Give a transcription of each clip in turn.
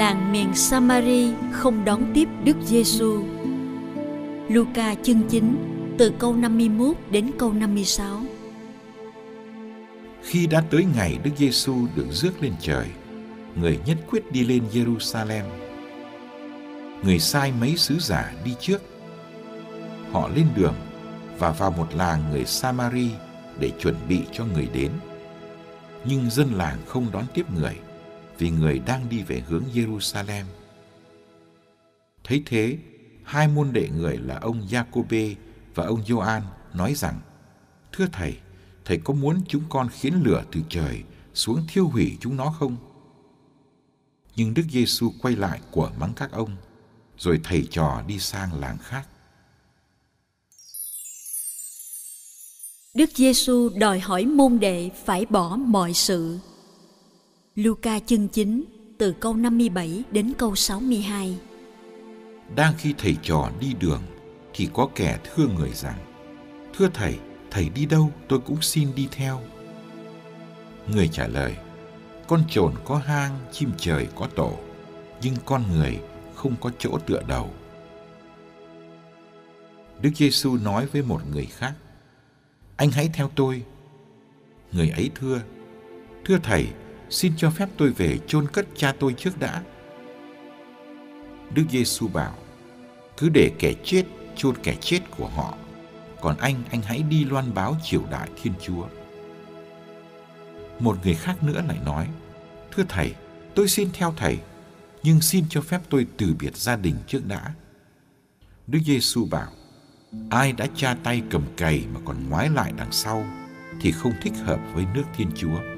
Làng miền Samari không đón tiếp Đức Giêsu. Luca chương 9 từ câu 51 đến câu 56. Khi đã tới ngày Đức Giêsu được rước lên trời, người nhất quyết đi lên Jerusalem. Người sai mấy sứ giả đi trước. Họ lên đường và vào một làng người Samari để chuẩn bị cho người đến. Nhưng dân làng không đón tiếp người vì người đang đi về hướng Jerusalem. Thấy thế, hai môn đệ người là ông Jacobe và ông Gioan nói rằng: Thưa thầy, thầy có muốn chúng con khiến lửa từ trời xuống thiêu hủy chúng nó không? Nhưng Đức Giêsu quay lại của mắng các ông, rồi thầy trò đi sang làng khác. Đức Giêsu đòi hỏi môn đệ phải bỏ mọi sự Luca chương 9 từ câu 57 đến câu 62. Đang khi thầy trò đi đường thì có kẻ thưa người rằng: "Thưa thầy, thầy đi đâu tôi cũng xin đi theo." Người trả lời: "Con trồn có hang, chim trời có tổ, nhưng con người không có chỗ tựa đầu." Đức Giêsu nói với một người khác: "Anh hãy theo tôi." Người ấy thưa: "Thưa thầy, xin cho phép tôi về chôn cất cha tôi trước đã. Đức Giêsu bảo, cứ để kẻ chết chôn kẻ chết của họ, còn anh, anh hãy đi loan báo triều đại Thiên Chúa. Một người khác nữa lại nói, thưa thầy, tôi xin theo thầy, nhưng xin cho phép tôi từ biệt gia đình trước đã. Đức Giêsu bảo, ai đã tra tay cầm cày mà còn ngoái lại đằng sau thì không thích hợp với nước Thiên Chúa.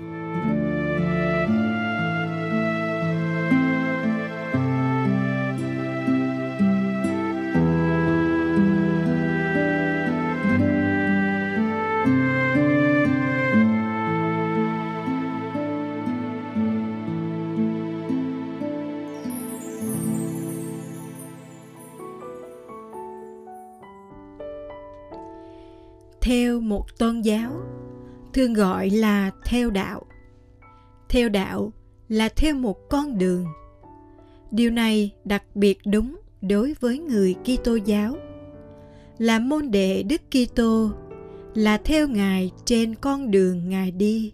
Thường gọi là theo đạo. Theo đạo là theo một con đường. Điều này đặc biệt đúng đối với người kitô giáo. Là môn đệ đức kitô là theo ngài trên con đường ngài đi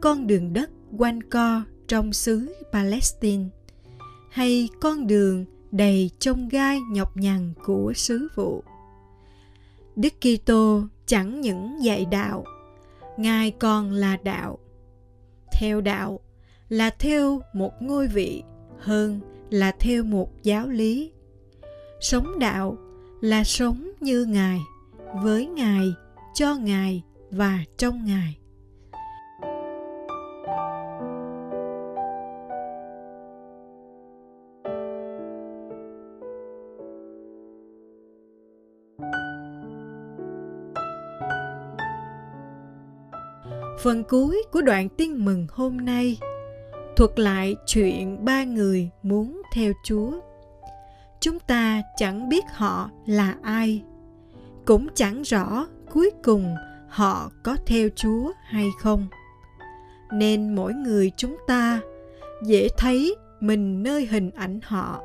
con đường đất quanh co trong xứ palestine hay con đường đầy chông gai nhọc nhằn của sứ vụ. Đức Kitô chẳng những dạy đạo, Ngài còn là đạo. Theo đạo là theo một ngôi vị hơn là theo một giáo lý. Sống đạo là sống như Ngài, với Ngài, cho Ngài và trong Ngài. Phần cuối của đoạn tin mừng hôm nay thuật lại chuyện ba người muốn theo Chúa. Chúng ta chẳng biết họ là ai, cũng chẳng rõ cuối cùng họ có theo Chúa hay không. Nên mỗi người chúng ta dễ thấy mình nơi hình ảnh họ,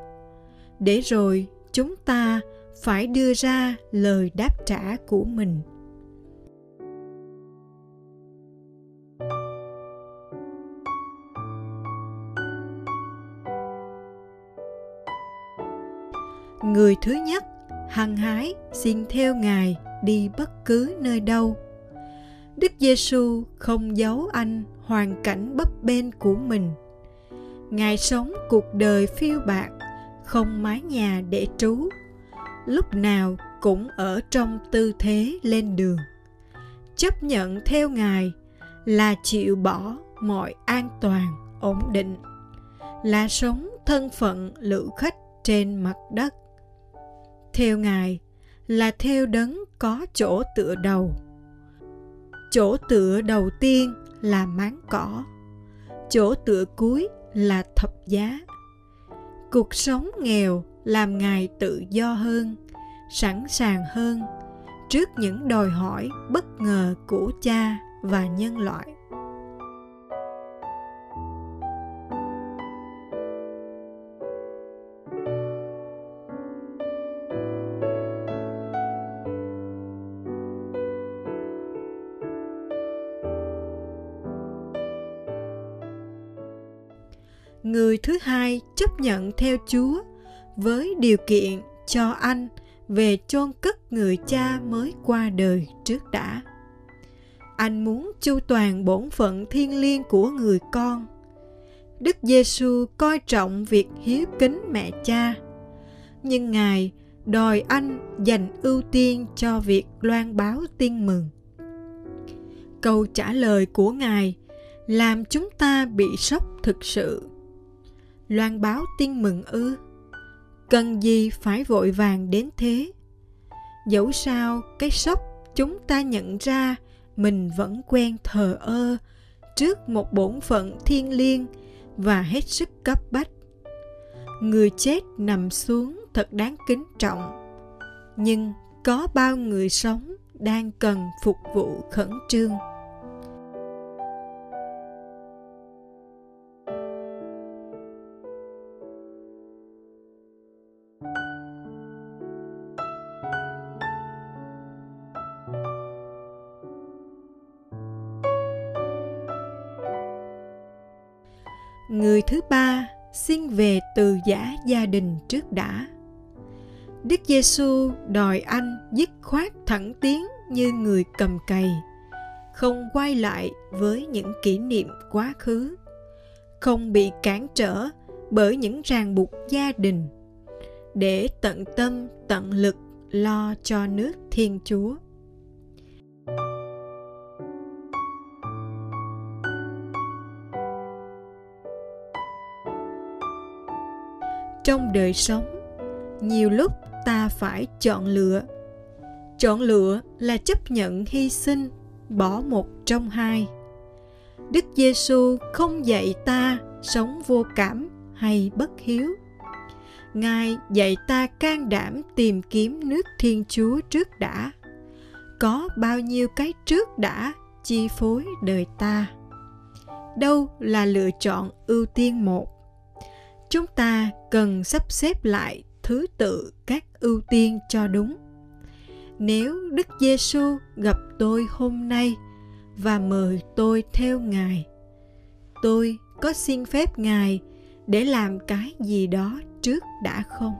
để rồi chúng ta phải đưa ra lời đáp trả của mình. Người thứ nhất, hăng hái, xin theo ngài, đi bất cứ nơi đâu. Đức giêsu không giấu anh hoàn cảnh bấp bênh của mình. Ngài sống cuộc đời phiêu bạc không mái nhà để trú. Lúc nào cũng ở trong tư thế lên đường. Chấp nhận theo ngài là chịu bỏ mọi an toàn, ổn định. Là sống thân phận lữ khách trên mặt đất theo ngài là theo đấng có chỗ tựa đầu. Chỗ tựa đầu tiên là máng cỏ, chỗ tựa cuối là thập giá. Cuộc sống nghèo làm ngài tự do hơn, sẵn sàng hơn trước những đòi hỏi bất ngờ của cha và nhân loại. Thứ hai chấp nhận theo chúa với điều kiện cho anh về chôn cất người cha mới qua đời trước đã. Anh muốn chu toàn bổn phận thiêng liêng của người con. Đức giêsu coi trọng việc hiếu kính mẹ cha. Nhưng ngài đòi anh dành ưu tiên cho việc loan báo tin mừng. Câu trả lời của ngài làm chúng ta bị sốc thực sự loan báo tin mừng ư. Cần gì phải vội vàng đến thế? Dẫu sao cái sốc chúng ta nhận ra, mình vẫn quen thờ ơ trước một bổn phận thiêng liêng và hết sức cấp bách. Người chết nằm xuống thật đáng kính trọng, nhưng có bao người sống đang cần phục vụ khẩn trương. Gia đình trước đã. Đức giêsu đòi anh dứt khoát thẳng tiến như người cầm cày, không quay lại với những kỷ niệm quá khứ, không bị cản trở bởi những ràng buộc gia đình, để tận tâm tận lực lo cho nước thiên chúa. Trong đời sống. Nhiều lúc ta phải chọn lựa. Chọn lựa là chấp nhận hy sinh, bỏ một trong hai. Đức giêsu không dạy ta sống vô cảm hay bất hiếu. Ngài dạy ta can đảm tìm kiếm nước thiên chúa trước đã. Có bao nhiêu cái trước đã chi phối đời ta? Đâu là lựa chọn ưu tiên một? Chúng ta cần sắp xếp lại thứ tự các ưu tiên cho đúng. Nếu đức giêsu gặp tôi hôm nay và mời tôi theo ngài, tôi có xin phép ngài để làm cái gì đó trước đã không?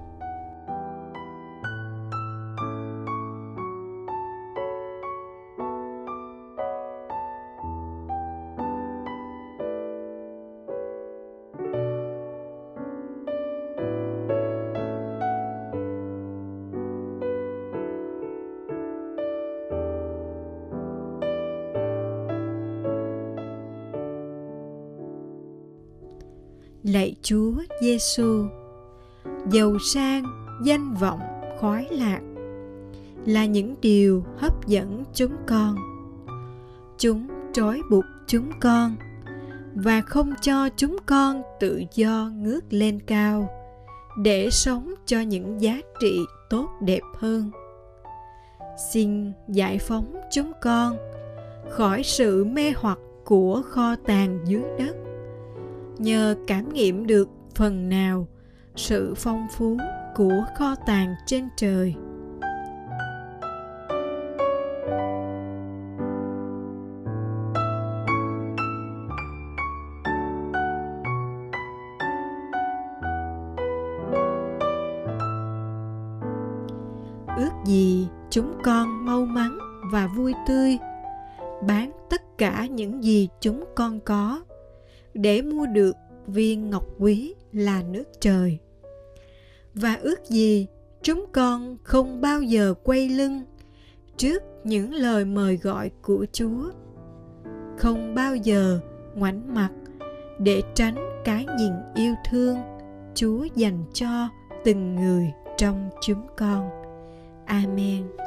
Lạy Chúa Giêsu. Giàu sang, danh vọng, khoái lạc là những điều hấp dẫn chúng con. Chúng trói buộc chúng con và không cho chúng con tự do ngước lên cao để sống cho những giá trị tốt đẹp hơn. Xin giải phóng chúng con khỏi sự mê hoặc của kho tàng dưới đất nhờ cảm nghiệm được phần nào sự phong phú của kho tàng trên trời. Ước gì chúng con mau mắn và vui tươi, bán tất cả những gì chúng con có để mua được viên ngọc quý là nước trời. Và ước gì chúng con không bao giờ quay lưng trước những lời mời gọi của chúa. Không bao giờ ngoảnh mặt để tránh cái nhìn yêu thương chúa dành cho từng người trong chúng con. Amen.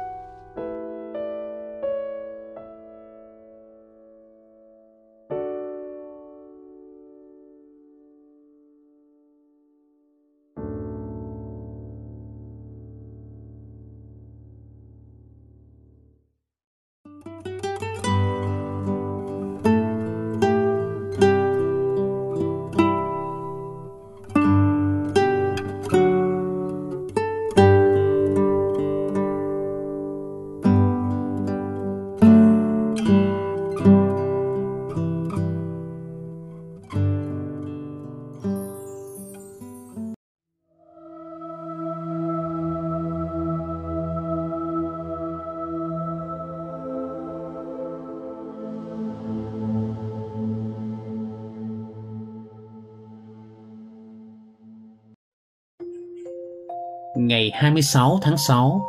Ngày 26 tháng 6,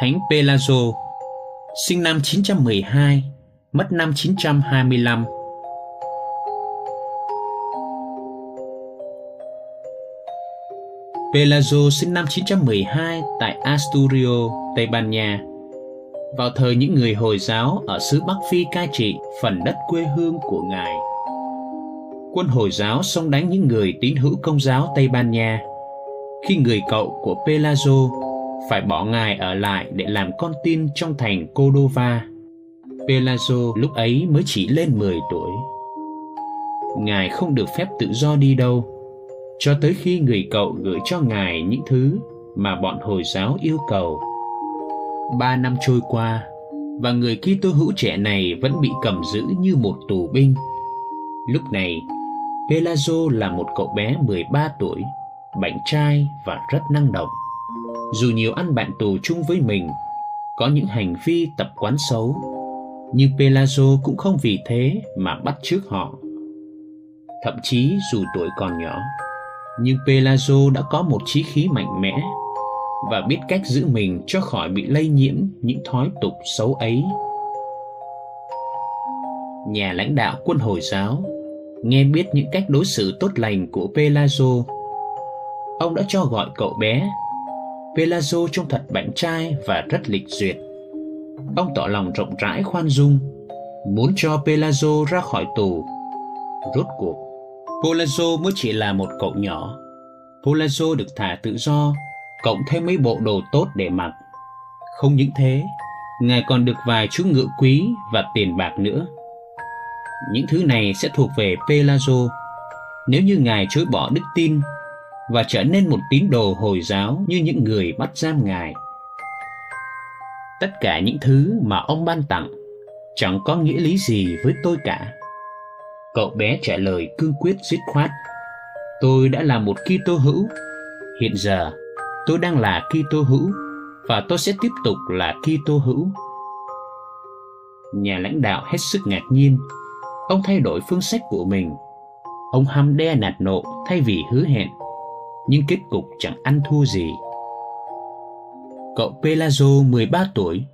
Thánh Pelagio, sinh năm 912, mất năm 925. Pelagio sinh năm 912 tại Asturio, Tây Ban Nha. Vào thời những người Hồi giáo ở xứ Bắc Phi cai trị phần đất quê hương của Ngài. Quân Hồi giáo xông đánh những người tín hữu công giáo Tây Ban Nha – khi người cậu của Pelazo phải bỏ ngài ở lại để làm con tin trong thành Cordova. Pelazo lúc ấy mới chỉ lên 10 tuổi. Ngài không được phép tự do đi đâu, cho tới khi người cậu gửi cho ngài những thứ mà bọn Hồi giáo yêu cầu. Ba năm trôi qua, và người Kitô hữu trẻ này vẫn bị cầm giữ như một tù binh. Lúc này, Pelazo là một cậu bé 13 tuổi bạn trai và rất năng động. Dù nhiều anh bạn tù chung với mình có những hành vi tập quán xấu, nhưng Pelazo cũng không vì thế mà bắt chước họ. Thậm chí dù tuổi còn nhỏ, nhưng Pelazo đã có một trí khí mạnh mẽ và biết cách giữ mình cho khỏi bị lây nhiễm những thói tục xấu ấy. Nhà lãnh đạo quân Hồi giáo nghe biết những cách đối xử tốt lành của Pelazo ông đã cho gọi cậu bé. Pelazo trông thật bạn trai và rất lịch duyệt. Ông tỏ lòng rộng rãi khoan dung, muốn cho Pelazo ra khỏi tù. Rốt cuộc, Pelazo mới chỉ là một cậu nhỏ. Pelazo được thả tự do, cộng thêm mấy bộ đồ tốt để mặc. Không những thế, ngài còn được vài chú ngựa quý và tiền bạc nữa. Những thứ này sẽ thuộc về Pelazo nếu như ngài chối bỏ đức tin và trở nên một tín đồ Hồi giáo như những người bắt giam Ngài. Tất cả những thứ mà ông ban tặng chẳng có nghĩa lý gì với tôi cả. Cậu bé trả lời cương quyết dứt khoát. Tôi đã là một Kitô hữu. Hiện giờ, tôi đang là Kitô hữu và tôi sẽ tiếp tục là Kitô hữu. Nhà lãnh đạo hết sức ngạc nhiên. Ông thay đổi phương sách của mình. Ông hăm đe nạt nộ thay vì hứa hẹn nhưng kết cục chẳng ăn thua gì. Cậu Pelazo 13 tuổi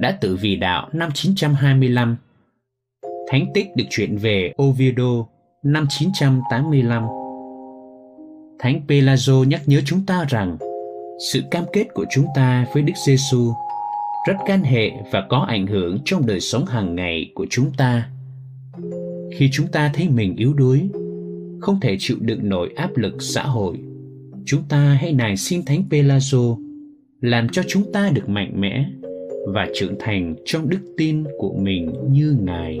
đã tự vì đạo năm 925. Thánh tích được chuyển về Oviedo năm 985. Thánh Pelazo nhắc nhớ chúng ta rằng sự cam kết của chúng ta với Đức Giêsu rất can hệ và có ảnh hưởng trong đời sống hàng ngày của chúng ta. Khi chúng ta thấy mình yếu đuối, không thể chịu đựng nổi áp lực xã hội chúng ta hãy nài xin Thánh Pelazo làm cho chúng ta được mạnh mẽ và trưởng thành trong đức tin của mình như Ngài.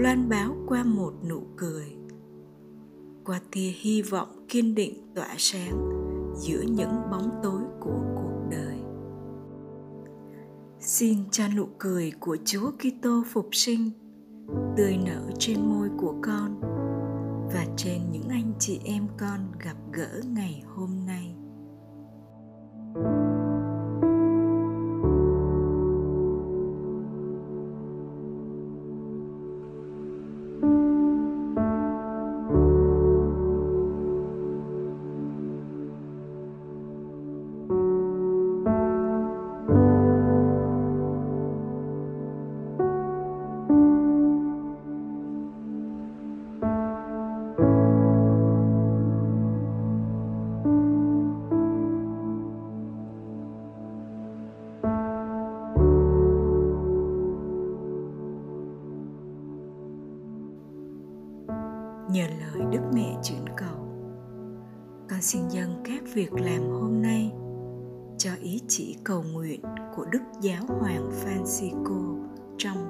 loan báo qua một nụ cười. Qua tia hy vọng kiên định tỏa sáng giữa những bóng tối của cuộc đời. Xin cho nụ cười của chúa kitô phục sinh, tươi nở trên môi của con và trên những anh chị em con gặp gỡ ngày hôm nay. Việc làm hôm nay cho ý chỉ cầu nguyện của đức giáo hoàng francisco trong